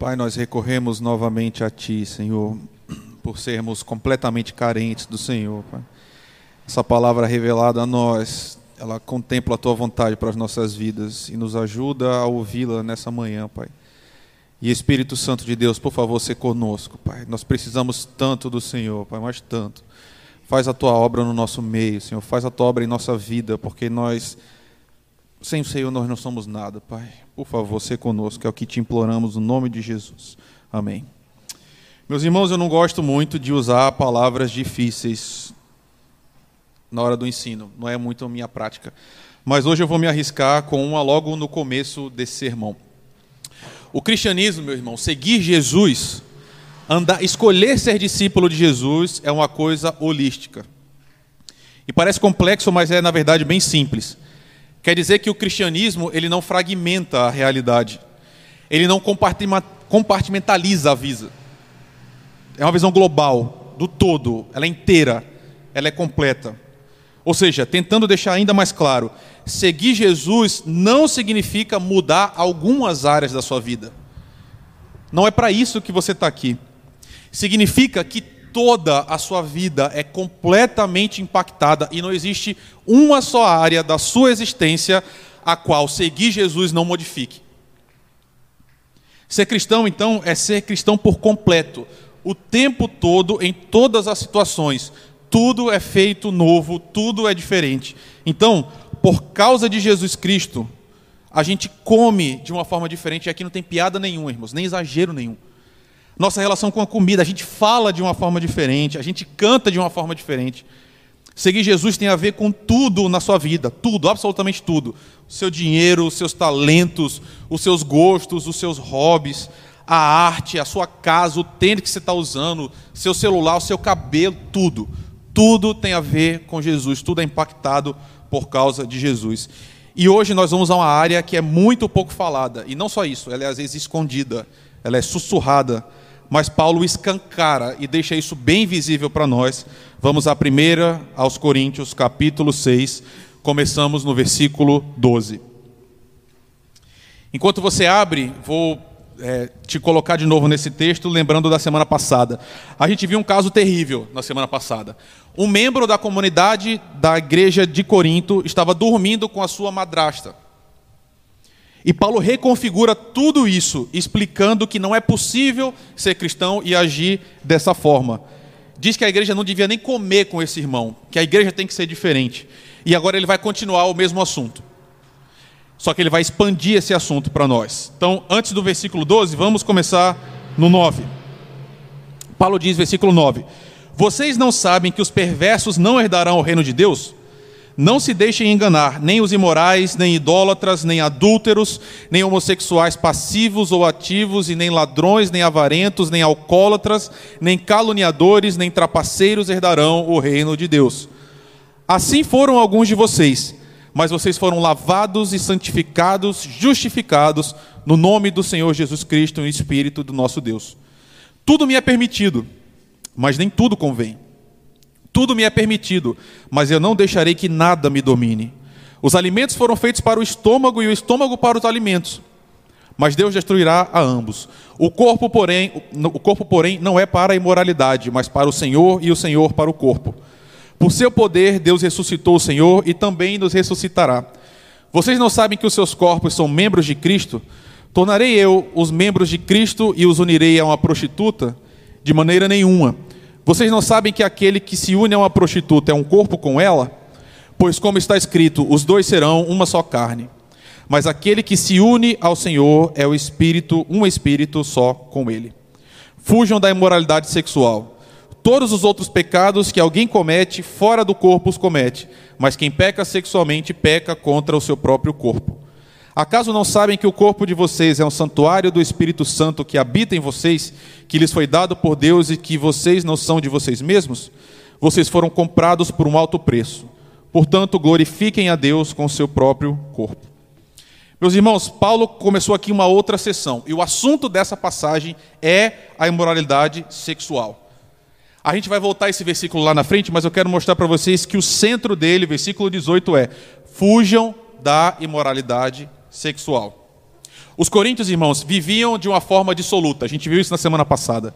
Pai, nós recorremos novamente a Ti, Senhor, por sermos completamente carentes do Senhor. Pai. Essa palavra revelada a nós, ela contempla a Tua vontade para as nossas vidas e nos ajuda a ouvi-la nessa manhã, Pai. E Espírito Santo de Deus, por favor, se conosco, Pai. Nós precisamos tanto do Senhor, Pai, mas tanto. Faz a Tua obra no nosso meio, Senhor. Faz a Tua obra em nossa vida, porque nós, sem o Senhor, nós não somos nada, Pai. Por favor, se conosco, é o que te imploramos no nome de Jesus. Amém. Meus irmãos, eu não gosto muito de usar palavras difíceis na hora do ensino, não é muito a minha prática. Mas hoje eu vou me arriscar com uma logo no começo desse sermão. O cristianismo, meu irmão, seguir Jesus, andar, escolher ser discípulo de Jesus é uma coisa holística. E parece complexo, mas é na verdade bem simples. Quer dizer que o cristianismo ele não fragmenta a realidade, ele não compartimentaliza a vida. É uma visão global do todo, ela é inteira, ela é completa. Ou seja, tentando deixar ainda mais claro, seguir Jesus não significa mudar algumas áreas da sua vida. Não é para isso que você está aqui. Significa que toda a sua vida é completamente impactada e não existe uma só área da sua existência a qual seguir Jesus não modifique. Ser cristão, então, é ser cristão por completo, o tempo todo, em todas as situações. Tudo é feito novo, tudo é diferente. Então, por causa de Jesus Cristo, a gente come de uma forma diferente, e aqui não tem piada nenhuma, irmãos, nem exagero nenhum nossa relação com a comida, a gente fala de uma forma diferente, a gente canta de uma forma diferente. Seguir Jesus tem a ver com tudo na sua vida, tudo, absolutamente tudo. O seu dinheiro, os seus talentos, os seus gostos, os seus hobbies, a arte, a sua casa, o tênis que você está usando, seu celular, o seu cabelo, tudo. Tudo tem a ver com Jesus, tudo é impactado por causa de Jesus. E hoje nós vamos a uma área que é muito pouco falada, e não só isso, ela é às vezes escondida, ela é sussurrada mas Paulo escancara e deixa isso bem visível para nós. Vamos à primeira aos Coríntios, capítulo 6, começamos no versículo 12. Enquanto você abre, vou é, te colocar de novo nesse texto, lembrando da semana passada. A gente viu um caso terrível na semana passada. Um membro da comunidade da igreja de Corinto estava dormindo com a sua madrasta. E Paulo reconfigura tudo isso, explicando que não é possível ser cristão e agir dessa forma. Diz que a igreja não devia nem comer com esse irmão, que a igreja tem que ser diferente. E agora ele vai continuar o mesmo assunto. Só que ele vai expandir esse assunto para nós. Então, antes do versículo 12, vamos começar no 9. Paulo diz, versículo 9: Vocês não sabem que os perversos não herdarão o reino de Deus? Não se deixem enganar, nem os imorais, nem idólatras, nem adúlteros, nem homossexuais passivos ou ativos, e nem ladrões, nem avarentos, nem alcoólatras, nem caluniadores, nem trapaceiros herdarão o reino de Deus. Assim foram alguns de vocês, mas vocês foram lavados e santificados, justificados no nome do Senhor Jesus Cristo e Espírito do nosso Deus. Tudo me é permitido, mas nem tudo convém. Tudo me é permitido, mas eu não deixarei que nada me domine. Os alimentos foram feitos para o estômago e o estômago para os alimentos. Mas Deus destruirá a ambos. O corpo, porém, o corpo, porém, não é para a imoralidade, mas para o Senhor e o Senhor para o corpo. Por seu poder, Deus ressuscitou o Senhor e também nos ressuscitará. Vocês não sabem que os seus corpos são membros de Cristo? Tornarei eu os membros de Cristo e os unirei a uma prostituta? De maneira nenhuma. Vocês não sabem que aquele que se une a uma prostituta é um corpo com ela? Pois, como está escrito, os dois serão uma só carne. Mas aquele que se une ao Senhor é o espírito, um espírito só com ele. Fujam da imoralidade sexual. Todos os outros pecados que alguém comete fora do corpo os comete, mas quem peca sexualmente peca contra o seu próprio corpo. Acaso não sabem que o corpo de vocês é um santuário do Espírito Santo que habita em vocês, que lhes foi dado por Deus e que vocês não são de vocês mesmos? Vocês foram comprados por um alto preço. Portanto, glorifiquem a Deus com o seu próprio corpo. Meus irmãos, Paulo começou aqui uma outra sessão, e o assunto dessa passagem é a imoralidade sexual. A gente vai voltar esse versículo lá na frente, mas eu quero mostrar para vocês que o centro dele, versículo 18, é: fujam da imoralidade sexual. Os coríntios, irmãos, viviam de uma forma dissoluta. A gente viu isso na semana passada.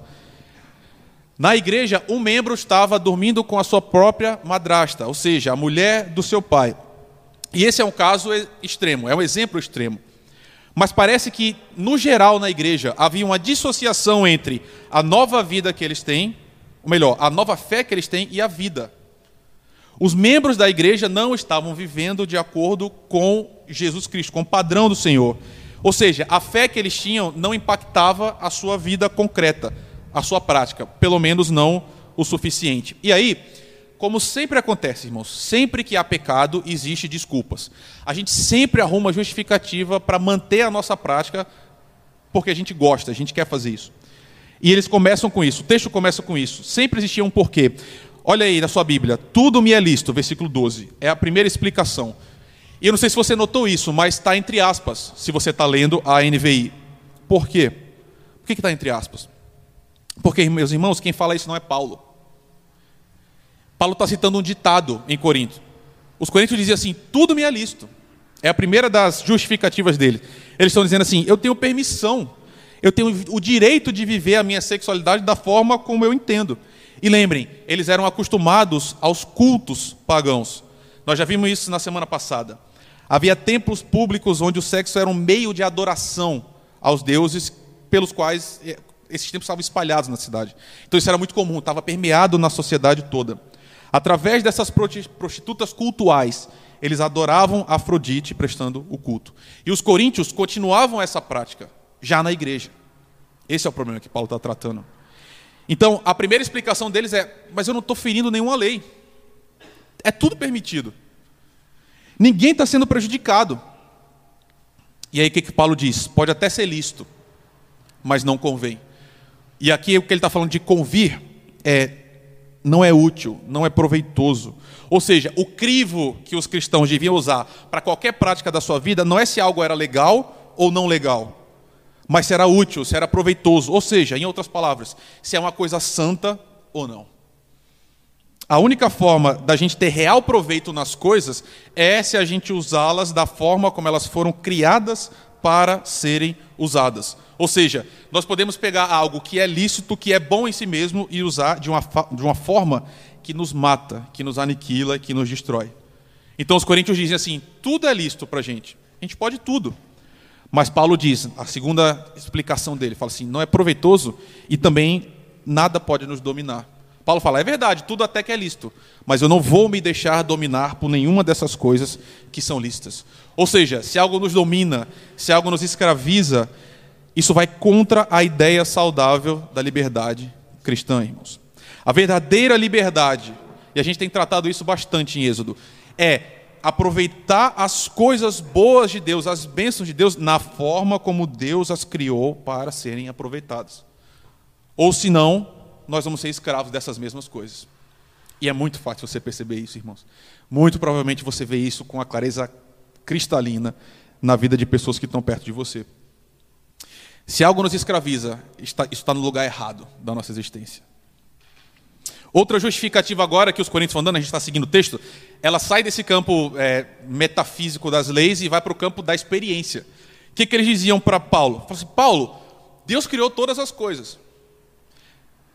Na igreja, um membro estava dormindo com a sua própria madrasta, ou seja, a mulher do seu pai. E esse é um caso extremo, é um exemplo extremo. Mas parece que, no geral, na igreja, havia uma dissociação entre a nova vida que eles têm, ou melhor, a nova fé que eles têm e a vida. Os membros da igreja não estavam vivendo de acordo com Jesus Cristo, com o padrão do Senhor. Ou seja, a fé que eles tinham não impactava a sua vida concreta a sua prática, pelo menos não o suficiente. E aí, como sempre acontece, irmãos, sempre que há pecado, existe desculpas. A gente sempre arruma justificativa para manter a nossa prática, porque a gente gosta, a gente quer fazer isso. E eles começam com isso, o texto começa com isso. Sempre existia um porquê. Olha aí na sua Bíblia, tudo me é listo, versículo 12. É a primeira explicação. E eu não sei se você notou isso, mas está entre aspas, se você está lendo a NVI. Por quê? Por que está entre aspas? Porque, meus irmãos, quem fala isso não é Paulo. Paulo está citando um ditado em Corinto. Os coríntios diziam assim: tudo me é listo. É a primeira das justificativas dele. Eles estão dizendo assim: eu tenho permissão, eu tenho o direito de viver a minha sexualidade da forma como eu entendo. E lembrem, eles eram acostumados aos cultos pagãos. Nós já vimos isso na semana passada. Havia templos públicos onde o sexo era um meio de adoração aos deuses pelos quais eh, esses templos estavam espalhados na cidade. Então isso era muito comum, estava permeado na sociedade toda. Através dessas prostitutas cultuais, eles adoravam Afrodite prestando o culto. E os coríntios continuavam essa prática, já na igreja. Esse é o problema que Paulo está tratando. Então, a primeira explicação deles é: mas eu não estou ferindo nenhuma lei. É tudo permitido. Ninguém está sendo prejudicado. E aí o que, que Paulo diz? Pode até ser lícito, mas não convém. E aqui o que ele está falando de convir é não é útil, não é proveitoso. Ou seja, o crivo que os cristãos deviam usar para qualquer prática da sua vida não é se algo era legal ou não legal, mas se era útil, se era proveitoso. Ou seja, em outras palavras, se é uma coisa santa ou não. A única forma da gente ter real proveito nas coisas é se a gente usá-las da forma como elas foram criadas para serem usadas. Ou seja, nós podemos pegar algo que é lícito, que é bom em si mesmo, e usar de uma, de uma forma que nos mata, que nos aniquila, que nos destrói. Então os coríntios dizem assim: tudo é lícito para a gente. A gente pode tudo. Mas Paulo diz, a segunda explicação dele, fala assim: não é proveitoso e também nada pode nos dominar. Paulo fala: é verdade, tudo até que é lícito, mas eu não vou me deixar dominar por nenhuma dessas coisas que são lícitas. Ou seja, se algo nos domina, se algo nos escraviza, isso vai contra a ideia saudável da liberdade cristã, irmãos. A verdadeira liberdade, e a gente tem tratado isso bastante em Êxodo, é aproveitar as coisas boas de Deus, as bênçãos de Deus, na forma como Deus as criou para serem aproveitadas. Ou senão, nós vamos ser escravos dessas mesmas coisas. E é muito fácil você perceber isso, irmãos. Muito provavelmente você vê isso com a clareza cristalina na vida de pessoas que estão perto de você. Se algo nos escraviza, isso está no lugar errado da nossa existência. Outra justificativa agora que os coríntios estão dando, a gente está seguindo o texto, ela sai desse campo é, metafísico das leis e vai para o campo da experiência. O que, que eles diziam para Paulo? Falaram assim, Paulo, Deus criou todas as coisas.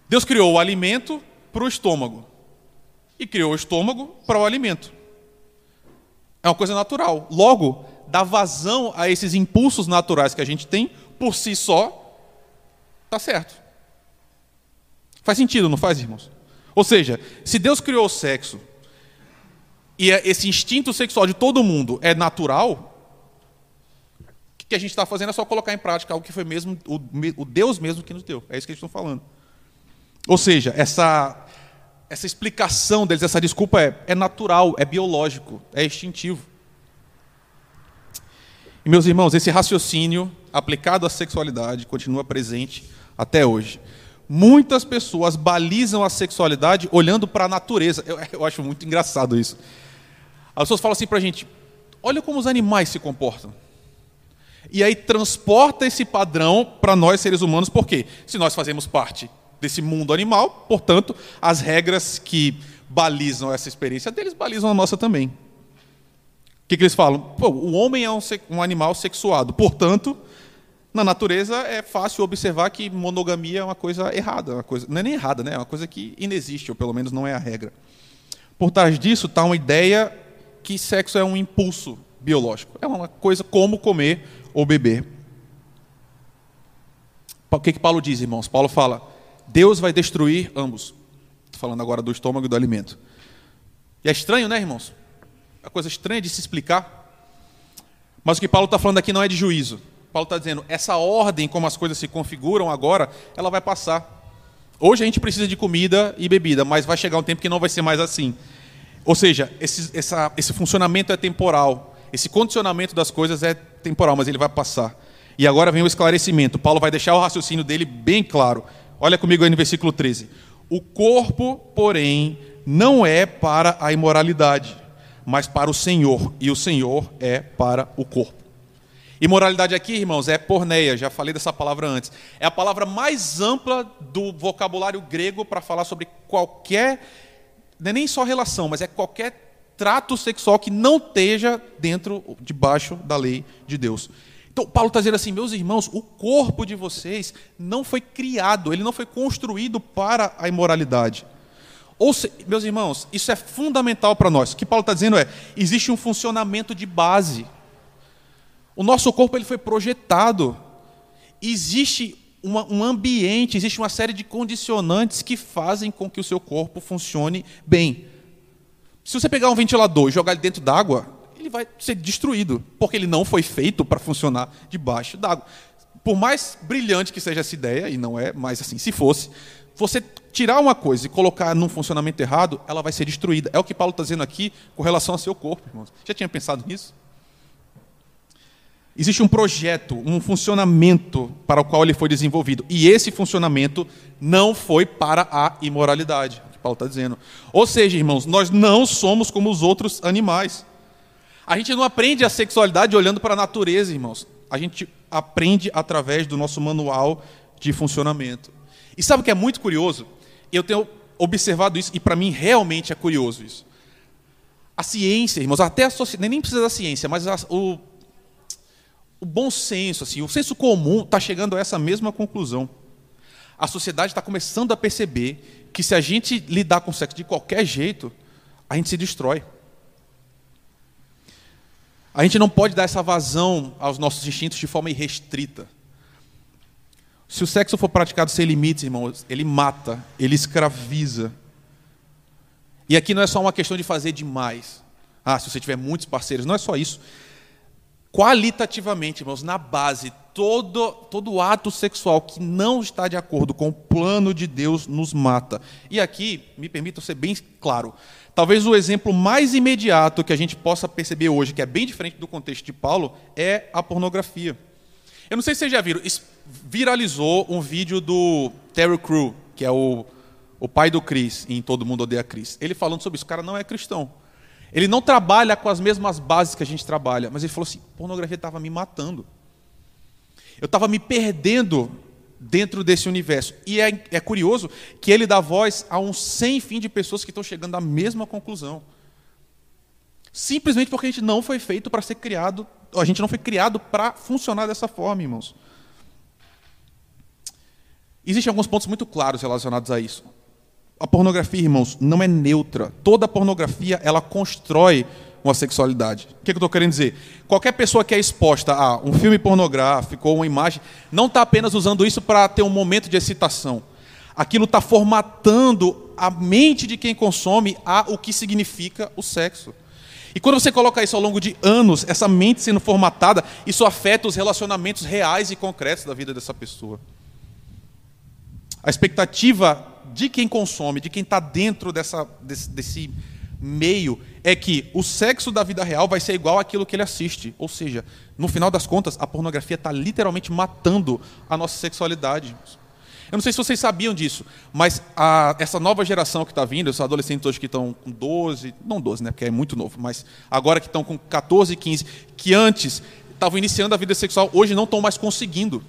Deus criou o alimento para o estômago e criou o estômago para o alimento. É uma coisa natural. Logo, dá vazão a esses impulsos naturais que a gente tem por si só, está certo. Faz sentido, não faz, irmãos? Ou seja, se Deus criou o sexo e é esse instinto sexual de todo mundo é natural, o que a gente está fazendo é só colocar em prática algo que foi mesmo o, o Deus mesmo que nos deu. É isso que eles estão falando. Ou seja, essa, essa explicação deles, essa desculpa é, é natural, é biológico, é instintivo. E, meus irmãos, esse raciocínio aplicado à sexualidade continua presente até hoje. Muitas pessoas balizam a sexualidade olhando para a natureza. Eu, eu, acho muito engraçado isso. As pessoas falam assim para a gente: olha como os animais se comportam. E aí transporta esse padrão para nós seres humanos, porque se nós fazemos parte desse mundo animal, portanto, as regras que balizam essa experiência deles balizam a nossa também. O que, que eles falam? Pô, o homem é um, um animal sexuado, portanto, Na natureza é fácil observar que monogamia é uma coisa errada, uma coisa, não é nem errada, né? é uma coisa que inexiste, ou pelo menos não é a regra. Por trás disso está uma ideia que sexo é um impulso biológico. É uma coisa como comer ou beber. O que, que Paulo diz, irmãos? Paulo fala: Deus vai destruir ambos. Estou falando agora do estômago e do alimento. E é estranho, né, irmãos? É uma coisa estranha de se explicar. Mas o que Paulo está falando aqui não é de juízo. Paulo está dizendo, essa ordem como as coisas se configuram agora, ela vai passar. Hoje a gente precisa de comida e bebida, mas vai chegar um tempo que não vai ser mais assim. Ou seja, esse, essa, esse funcionamento é temporal. Esse condicionamento das coisas é temporal, mas ele vai passar. E agora vem o esclarecimento. Paulo vai deixar o raciocínio dele bem claro. Olha comigo aí no versículo 13. O corpo, porém, não é para a imoralidade, mas para o Senhor, e o Senhor é para o corpo. Imoralidade aqui, irmãos, é porneia, já falei dessa palavra antes. É a palavra mais ampla do vocabulário grego para falar sobre qualquer, não é nem só relação, mas é qualquer trato sexual que não esteja dentro, debaixo da lei de Deus. Então, Paulo está dizendo assim, meus irmãos, o corpo de vocês não foi criado, ele não foi construído para a imoralidade. Ou se, meus irmãos, isso é fundamental para nós. O que Paulo está dizendo é: existe um funcionamento de base. O nosso corpo ele foi projetado. Existe uma, um ambiente, existe uma série de condicionantes que fazem com que o seu corpo funcione bem. Se você pegar um ventilador e jogar ele dentro d'água, ele vai ser destruído, porque ele não foi feito para funcionar debaixo d'água. Por mais brilhante que seja essa ideia, e não é, mas assim, se fosse, você tirar uma coisa e colocar num funcionamento errado, ela vai ser destruída. É o que Paulo está dizendo aqui com relação ao seu corpo, irmãos. Já tinha pensado nisso? Existe um projeto, um funcionamento para o qual ele foi desenvolvido. E esse funcionamento não foi para a imoralidade, que Paulo está dizendo. Ou seja, irmãos, nós não somos como os outros animais. A gente não aprende a sexualidade olhando para a natureza, irmãos. A gente aprende através do nosso manual de funcionamento. E sabe o que é muito curioso? Eu tenho observado isso, e para mim realmente é curioso isso. A ciência, irmãos, até a sociedade, nem precisa da ciência, mas a, o, o bom senso, assim, o senso comum está chegando a essa mesma conclusão. A sociedade está começando a perceber que se a gente lidar com o sexo de qualquer jeito, a gente se destrói. A gente não pode dar essa vazão aos nossos instintos de forma irrestrita. Se o sexo for praticado sem limites, irmãos, ele mata, ele escraviza. E aqui não é só uma questão de fazer demais. Ah, se você tiver muitos parceiros, não é só isso. Qualitativamente, irmãos, na base, todo, todo ato sexual que não está de acordo com o plano de Deus nos mata. E aqui, me permitam ser bem claro, talvez o exemplo mais imediato que a gente possa perceber hoje, que é bem diferente do contexto de Paulo, é a pornografia. Eu não sei se vocês já viram, viralizou um vídeo do Terry Crew, que é o, o pai do Chris, em Todo Mundo Odeia Chris. Ele falando sobre isso, o cara não é cristão. Ele não trabalha com as mesmas bases que a gente trabalha, mas ele falou assim: pornografia estava me matando. Eu estava me perdendo dentro desse universo. E é, é curioso que ele dá voz a um sem fim de pessoas que estão chegando à mesma conclusão. Simplesmente porque a gente não foi feito para ser criado a gente não foi criado para funcionar dessa forma, irmãos. Existem alguns pontos muito claros relacionados a isso. A pornografia, irmãos, não é neutra. Toda pornografia, ela constrói uma sexualidade. O que, eu estou querendo dizer? Qualquer pessoa que é exposta a um filme pornográfico ou uma imagem, não está apenas usando isso para ter um momento de excitação. Aquilo está formatando a mente de quem consome a o que significa o sexo. E quando você coloca isso ao longo de anos, essa mente sendo formatada, isso afeta os relacionamentos reais e concretos da vida dessa pessoa. A expectativa de quem consome, de quem está dentro dessa, desse, desse meio, é que o sexo da vida real vai ser igual àquilo que ele assiste. Ou seja, no final das contas, a pornografia está literalmente matando a nossa sexualidade. Eu não sei se vocês sabiam disso, mas a, essa nova geração que está vindo, esses adolescentes hoje que estão com 12, não 12, né, porque é muito novo, mas agora que estão com 14, 15, que antes estavam iniciando a vida sexual, hoje não estão mais conseguindo.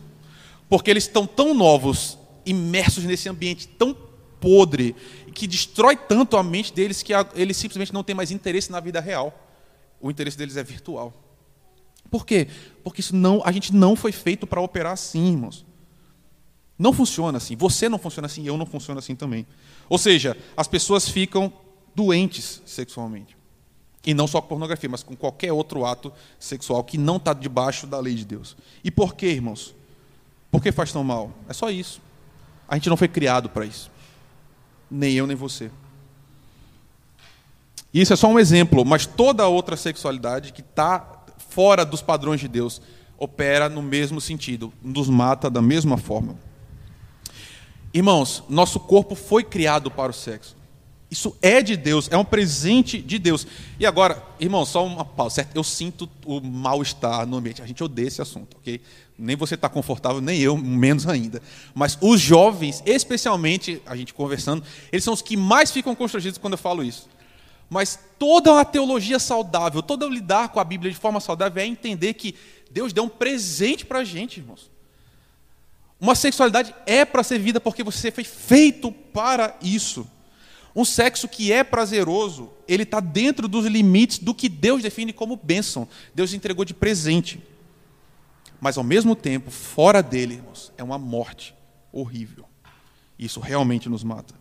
Porque eles estão tão novos, imersos nesse ambiente tão podre, que destrói tanto a mente deles que eles simplesmente não têm mais interesse na vida real. O interesse deles é virtual. Por quê? Porque isso não, a gente não foi feito para operar assim, irmãos. Não funciona assim. Você não funciona assim, eu não funciono assim também. Ou seja, as pessoas ficam doentes sexualmente. E não só com pornografia, mas com qualquer outro ato sexual que não está debaixo da lei de Deus. E por quê, irmãos? Por que faz tão mal? É só isso. A gente não foi criado para isso. Nem eu, nem você. Isso é só um exemplo, mas toda outra sexualidade que está fora dos padrões de Deus opera no mesmo sentido, nos mata da mesma forma. Irmãos, nosso corpo foi criado para o sexo. Isso é de Deus, é um presente de Deus. E agora, irmão, só uma pausa, certo? Eu sinto o mal-estar no ambiente. A gente odeia esse assunto, ok? Nem você está confortável, nem eu, menos ainda. Mas os jovens, especialmente, a gente conversando, eles são os que mais ficam constrangidos quando eu falo isso. Mas toda uma teologia saudável, todo lidar com a Bíblia de forma saudável é entender que Deus deu um presente para a gente, irmãos. Uma sexualidade é para ser vida porque você foi feito para isso. Um sexo que é prazeroso, ele está dentro dos limites do que Deus define como bênção. Deus entregou de presente. Mas ao mesmo tempo, fora dele, irmãos, é uma morte horrível. Isso realmente nos mata.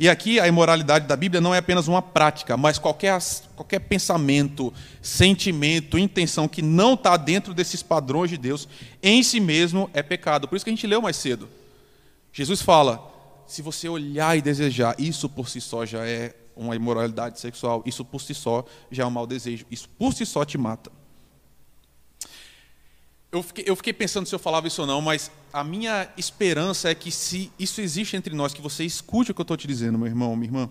E aqui a imoralidade da Bíblia não é apenas uma prática, mas qualquer, qualquer pensamento, sentimento, intenção que não está dentro desses padrões de Deus, em si mesmo é pecado. Por isso que a gente leu mais cedo. Jesus fala: se você olhar e desejar, isso por si só já é uma imoralidade sexual, isso por si só já é um mau desejo, isso por si só te mata. Eu fiquei, eu fiquei, pensando se eu falava isso ou não, mas a minha esperança é que se isso existe entre nós, que você escute o que eu estou te dizendo, meu irmão, minha irmã.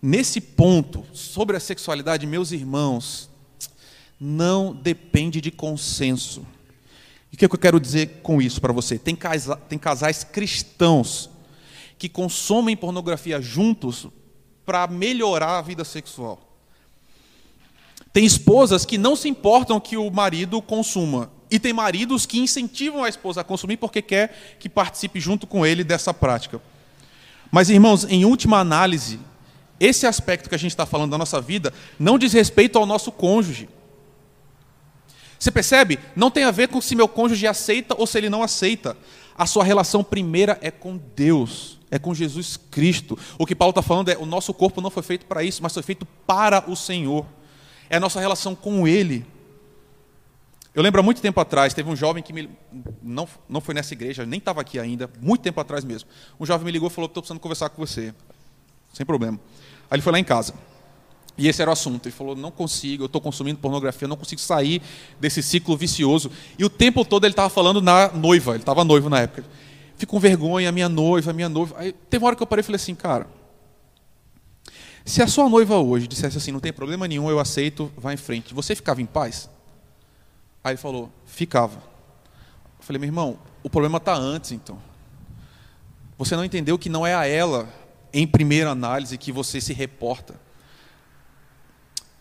Nesse ponto, sobre a sexualidade, meus irmãos, não depende de consenso. E o que, é que eu quero dizer com isso para você? Tem, casa, tem casais cristãos que consomem pornografia juntos para melhorar a vida sexual. Tem esposas que não se importam que o marido consuma. E tem maridos que incentivam a esposa a consumir porque quer que participe junto com ele dessa prática. Mas, irmãos, em última análise, esse aspecto que a gente está falando da nossa vida não diz respeito ao nosso cônjuge. Você percebe? Não tem a ver com se meu cônjuge aceita ou se ele não aceita. A sua relação primeira é com Deus é com Jesus Cristo. O que Paulo está falando é: o nosso corpo não foi feito para isso, mas foi feito para o Senhor. É a nossa relação com Ele. Eu lembro há muito tempo atrás, teve um jovem que me. Não, não foi nessa igreja, nem estava aqui ainda, muito tempo atrás mesmo. Um jovem me ligou e falou: estou precisando conversar com você. Sem problema. Aí ele foi lá em casa. E esse era o assunto. Ele falou: não consigo, eu estou consumindo pornografia, não consigo sair desse ciclo vicioso. E o tempo todo ele estava falando na noiva, ele estava noivo na época fico com vergonha, minha noiva, minha noiva. Aí teve uma hora que eu parei e falei assim, cara, se a sua noiva hoje dissesse assim, não tem problema nenhum, eu aceito, vá em frente, você ficava em paz? Aí ele falou, ficava. Eu falei, meu irmão, o problema está antes então. Você não entendeu que não é a ela, em primeira análise, que você se reporta.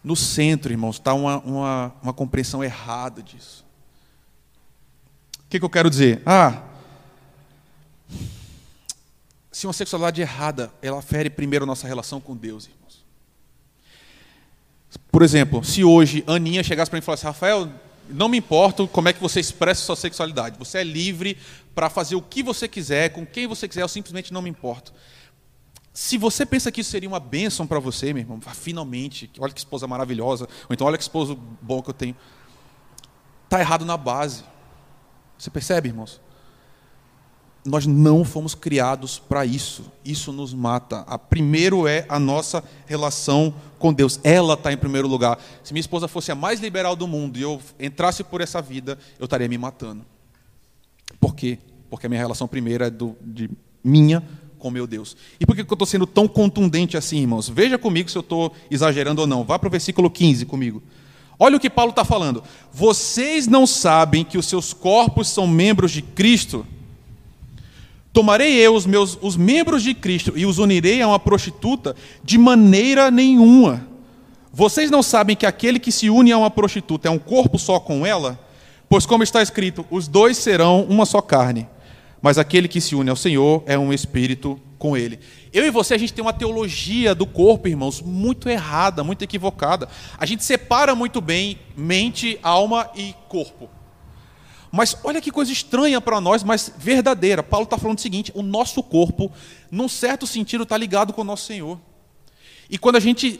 No centro, irmãos, está uma, uma, uma compreensão errada disso. O que, que eu quero dizer? Ah, se uma sexualidade errada, ela fere primeiro a nossa relação com Deus, irmãos. Por exemplo, se hoje Aninha chegasse para mim e falasse, Rafael, não me importo como é que você expressa sua sexualidade. Você é livre para fazer o que você quiser, com quem você quiser, eu simplesmente não me importo. Se você pensa que isso seria uma bênção para você, meu irmão, finalmente, olha que esposa maravilhosa, ou então olha que esposo bom que eu tenho. Está errado na base. Você percebe, irmãos? Nós não fomos criados para isso. Isso nos mata. A primeiro é a nossa relação com Deus. Ela está em primeiro lugar. Se minha esposa fosse a mais liberal do mundo e eu entrasse por essa vida, eu estaria me matando. Por quê? Porque a minha relação primeira é do, de minha com meu Deus. E por que eu estou sendo tão contundente assim, irmãos? Veja comigo se eu estou exagerando ou não. Vá para o versículo 15 comigo. Olha o que Paulo está falando. Vocês não sabem que os seus corpos são membros de Cristo? Tomarei eu os meus os membros de Cristo e os unirei a uma prostituta de maneira nenhuma. Vocês não sabem que aquele que se une a uma prostituta é um corpo só com ela? Pois como está escrito, os dois serão uma só carne. Mas aquele que se une ao Senhor é um espírito com Ele. Eu e você, a gente tem uma teologia do corpo, irmãos, muito errada, muito equivocada. A gente separa muito bem mente, alma e corpo. Mas olha que coisa estranha para nós, mas verdadeira. Paulo está falando o seguinte: o nosso corpo, num certo sentido, está ligado com o nosso Senhor. E quando a gente.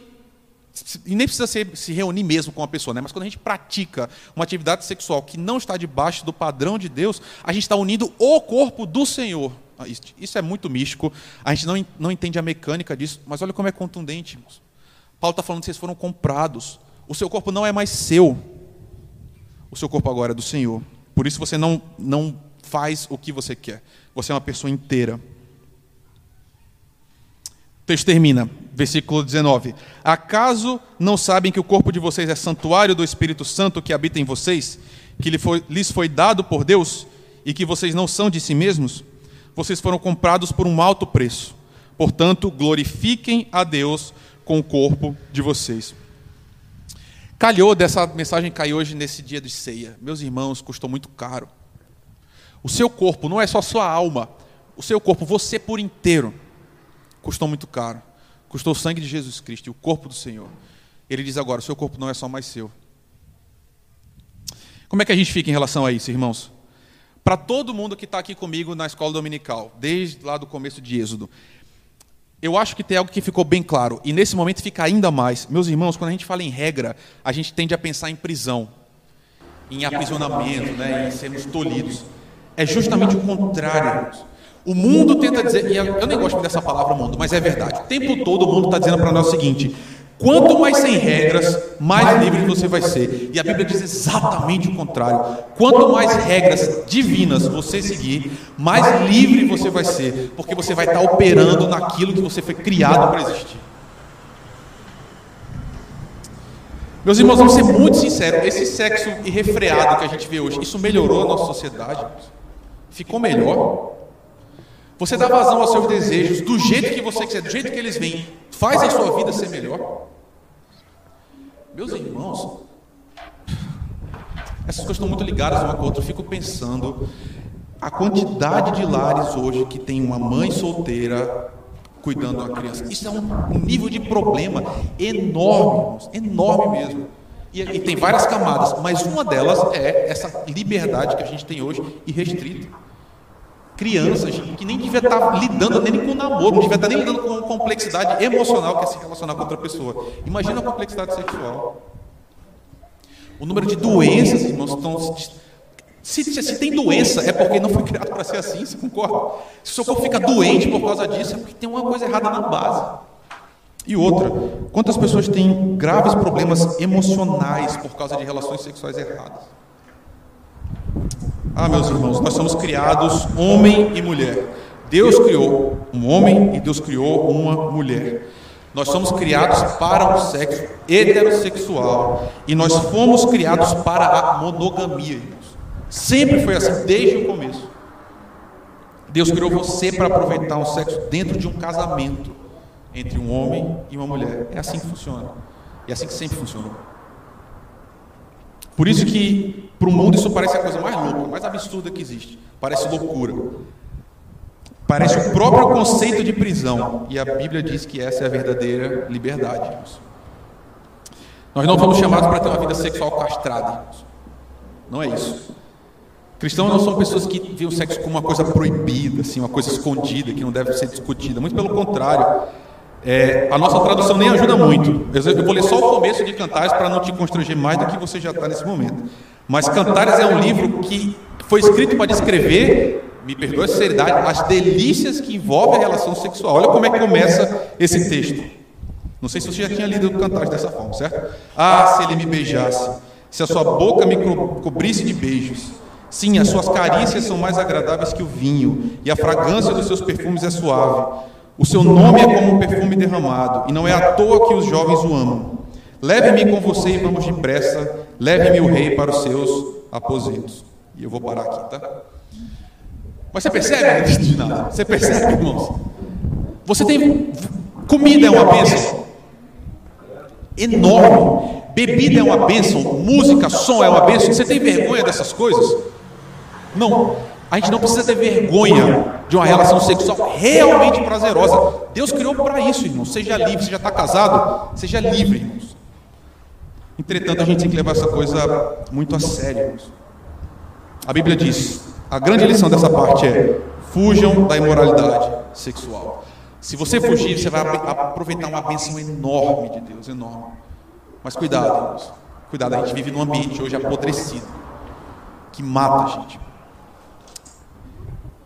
E nem precisa ser, se reunir mesmo com uma pessoa, né? mas quando a gente pratica uma atividade sexual que não está debaixo do padrão de Deus, a gente está unindo o corpo do Senhor. Ah, isso é muito místico, a gente não, não entende a mecânica disso, mas olha como é contundente. Irmãos. Paulo está falando que vocês foram comprados. O seu corpo não é mais seu, o seu corpo agora é do Senhor. Por isso você não, não faz o que você quer. Você é uma pessoa inteira. O texto termina, versículo 19. Acaso não sabem que o corpo de vocês é santuário do Espírito Santo que habita em vocês, que lhes foi dado por Deus e que vocês não são de si mesmos? Vocês foram comprados por um alto preço. Portanto, glorifiquem a Deus com o corpo de vocês. Calhou dessa mensagem cair hoje nesse dia de ceia. Meus irmãos, custou muito caro. O seu corpo não é só sua alma, o seu corpo, você por inteiro, custou muito caro. Custou o sangue de Jesus Cristo e o corpo do Senhor. Ele diz agora: o seu corpo não é só mais seu. Como é que a gente fica em relação a isso, irmãos? Para todo mundo que está aqui comigo na escola dominical, desde lá do começo de Êxodo, eu acho que tem algo que ficou bem claro, e nesse momento fica ainda mais. Meus irmãos, quando a gente fala em regra, a gente tende a pensar em prisão, em aprisionamento, né, em sermos tolhidos. É justamente o contrário. O mundo tenta dizer, e eu nem gosto dessa palavra mundo, mas é verdade. O tempo todo o mundo está dizendo para nós o seguinte: Quanto mais sem regras, mais livre você vai ser. E a Bíblia diz exatamente o contrário. Quanto mais regras divinas você seguir, mais livre você vai ser, porque você vai estar operando naquilo que você foi criado para existir. Meus irmãos, vamos ser muito sinceros: esse sexo irrefreado que a gente vê hoje, isso melhorou a nossa sociedade? Ficou melhor? Você dá vazão aos seus desejos do jeito que você quiser, do jeito que eles vêm, faz a sua vida ser melhor. Meus irmãos, essas coisas estão muito ligadas uma com a outra. Eu fico pensando a quantidade de lares hoje que tem uma mãe solteira cuidando da criança. Isso é um nível de problema enorme, enorme mesmo. E, e tem várias camadas, mas uma delas é essa liberdade que a gente tem hoje irrestrita crianças que nem devia estar lidando nem com o namoro, não devia estar nem lidando com a complexidade emocional que é se relacionar com outra pessoa. Imagina a complexidade sexual. O número de doenças, irmãos, estão. Se, se, se, tem doença, é porque não foi criado para ser assim, você concorda? Se o seu corpo fica doente por causa disso, é porque tem uma coisa errada na base. E outra, quantas pessoas têm graves problemas emocionais por causa de relações sexuais erradas? Ah, meus irmãos, nós somos criados homem e mulher. Deus criou um homem e Deus criou uma mulher. Nós somos criados para o sexo heterossexual e nós fomos criados para a monogamia, irmãos. Sempre foi assim, desde o começo. Deus criou você para aproveitar um sexo dentro de um casamento entre um homem e uma mulher. É assim que funciona. É assim que sempre funcionou. Por isso que para o mundo isso parece a coisa mais louca, mais absurda que existe. Parece loucura. Parece o próprio conceito de prisão. E a Bíblia diz que essa é a verdadeira liberdade. Nós não fomos chamados para ter uma vida sexual castrada. Não é isso. Cristãos não são pessoas que veem o sexo como uma coisa proibida, assim, uma coisa escondida, que não deve ser discutida. Muito pelo contrário. É, a nossa tradução nem ajuda muito. Eu vou ler só o começo de Cantares para não te constranger mais do que você já está nesse momento. Mas Cantares é um livro que foi escrito para descrever, me perdoe a sinceridade, as delícias que envolvem a relação sexual. Olha como é que começa esse texto. Não sei se você já tinha lido Cantares dessa forma, certo? Ah, se ele me beijasse, se a sua boca me cobrisse de beijos. Sim, as suas carícias são mais agradáveis que o vinho, e a fragrância dos seus perfumes é suave. O seu nome é como um perfume derramado, e não é à toa que os jovens o amam. Leve-me com você e vamos depressa, leve-me o rei para os seus aposentos. E eu vou parar aqui, tá? Mas você percebe? Você percebe, irmãos? Você tem. Comida é uma bênção enorme. Bebida é uma bênção. Música, som é uma bênção. Você tem vergonha dessas coisas? Não. A gente não precisa ter vergonha de uma relação sexual realmente prazerosa. Deus criou para isso, irmão. Seja livre, você já está casado, seja livre, irmãos. Entretanto, a gente tem que levar essa coisa muito a sério. A Bíblia diz: a grande lição dessa parte é: fujam da imoralidade sexual. Se você fugir, você vai aproveitar uma bênção enorme de Deus, enorme. Mas cuidado, irmãos. Cuidado, a gente vive num ambiente hoje apodrecido, que mata a gente.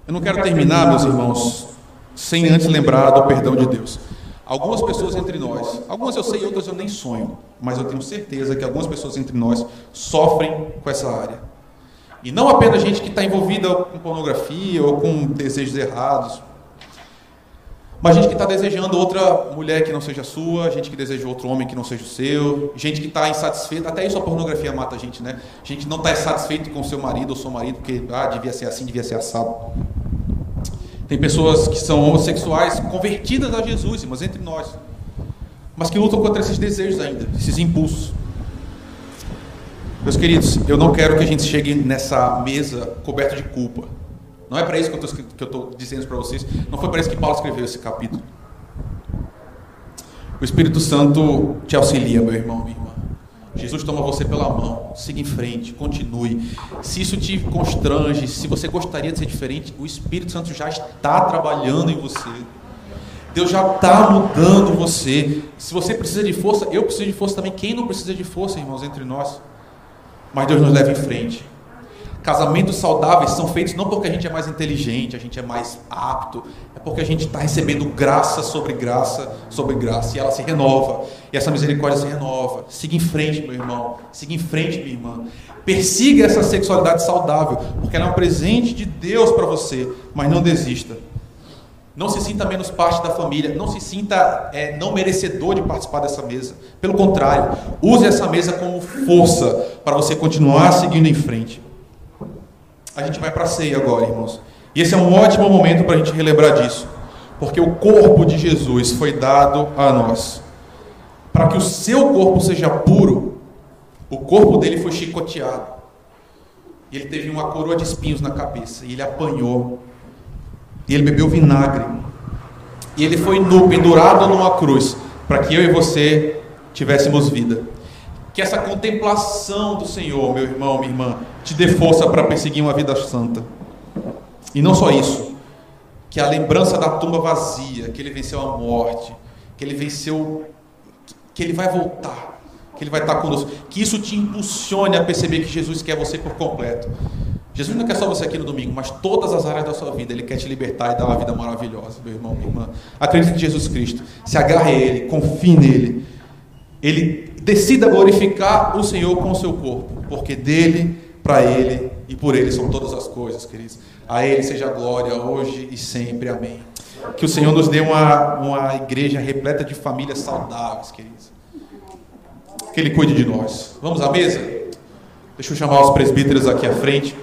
Eu não quero terminar, meus irmãos, sem antes lembrar do perdão de Deus. Algumas pessoas entre nós, algumas eu sei, outras eu nem sonho, mas eu tenho certeza que algumas pessoas entre nós sofrem com essa área. E não apenas gente que está envolvida com pornografia ou com desejos errados, mas gente que está desejando outra mulher que não seja sua, gente que deseja outro homem que não seja o seu, gente que está insatisfeita, até isso a pornografia mata a gente, né? Gente não está satisfeito com seu marido ou seu marido, porque ah, devia ser assim, devia ser assado. Tem pessoas que são homossexuais convertidas a Jesus, mas entre nós, mas que lutam contra esses desejos ainda, esses impulsos. Meus queridos, eu não quero que a gente chegue nessa mesa coberto de culpa. Não é para isso que eu estou dizendo para vocês. Não foi para isso que Paulo escreveu esse capítulo. O Espírito Santo te auxilia, meu irmão, minha irmã. Jesus toma você pela mão, siga em frente, continue. Se isso te constrange, se você gostaria de ser diferente, o Espírito Santo já está trabalhando em você. Deus já está mudando você. Se você precisa de força, eu preciso de força também. Quem não precisa de força, irmãos, entre nós? Mas Deus nos leva em frente. Casamentos saudáveis são feitos não porque a gente é mais inteligente, a gente é mais apto, é porque a gente está recebendo graça sobre graça sobre graça e ela se renova. E essa misericórdia se renova. Siga em frente, meu irmão. Siga em frente, minha irmã. Persiga essa sexualidade saudável, porque ela é um presente de Deus para você, mas não desista. Não se sinta menos parte da família, não se sinta é, não merecedor de participar dessa mesa. Pelo contrário, use essa mesa como força para você continuar seguindo em frente a gente vai para a ceia agora, irmãos. E esse é um ótimo momento para a gente relembrar disso. Porque o corpo de Jesus foi dado a nós. Para que o seu corpo seja puro, o corpo dele foi chicoteado. E ele teve uma coroa de espinhos na cabeça. E ele apanhou. E ele bebeu vinagre. E ele foi nu, pendurado numa cruz. Para que eu e você tivéssemos vida. Que essa contemplação do Senhor, meu irmão, minha irmã, te dê força para perseguir uma vida santa. E não só isso, que a lembrança da tumba vazia, que ele venceu a morte, que ele venceu, que ele vai voltar, que ele vai estar conosco, que isso te impulsione a perceber que Jesus quer você por completo. Jesus não quer só você aqui no domingo, mas todas as áreas da sua vida. Ele quer te libertar e dar uma vida maravilhosa, meu irmão, minha irmã. Acredite em Jesus Cristo. Se agarre a Ele, confie nele. Ele decida glorificar o Senhor com o seu corpo, porque dele, para ele e por ele são todas as coisas, queridos. A ele seja a glória hoje e sempre. Amém. Que o Senhor nos dê uma, uma igreja repleta de famílias saudáveis, queridos. Que Ele cuide de nós. Vamos à mesa? Deixa eu chamar os presbíteros aqui à frente.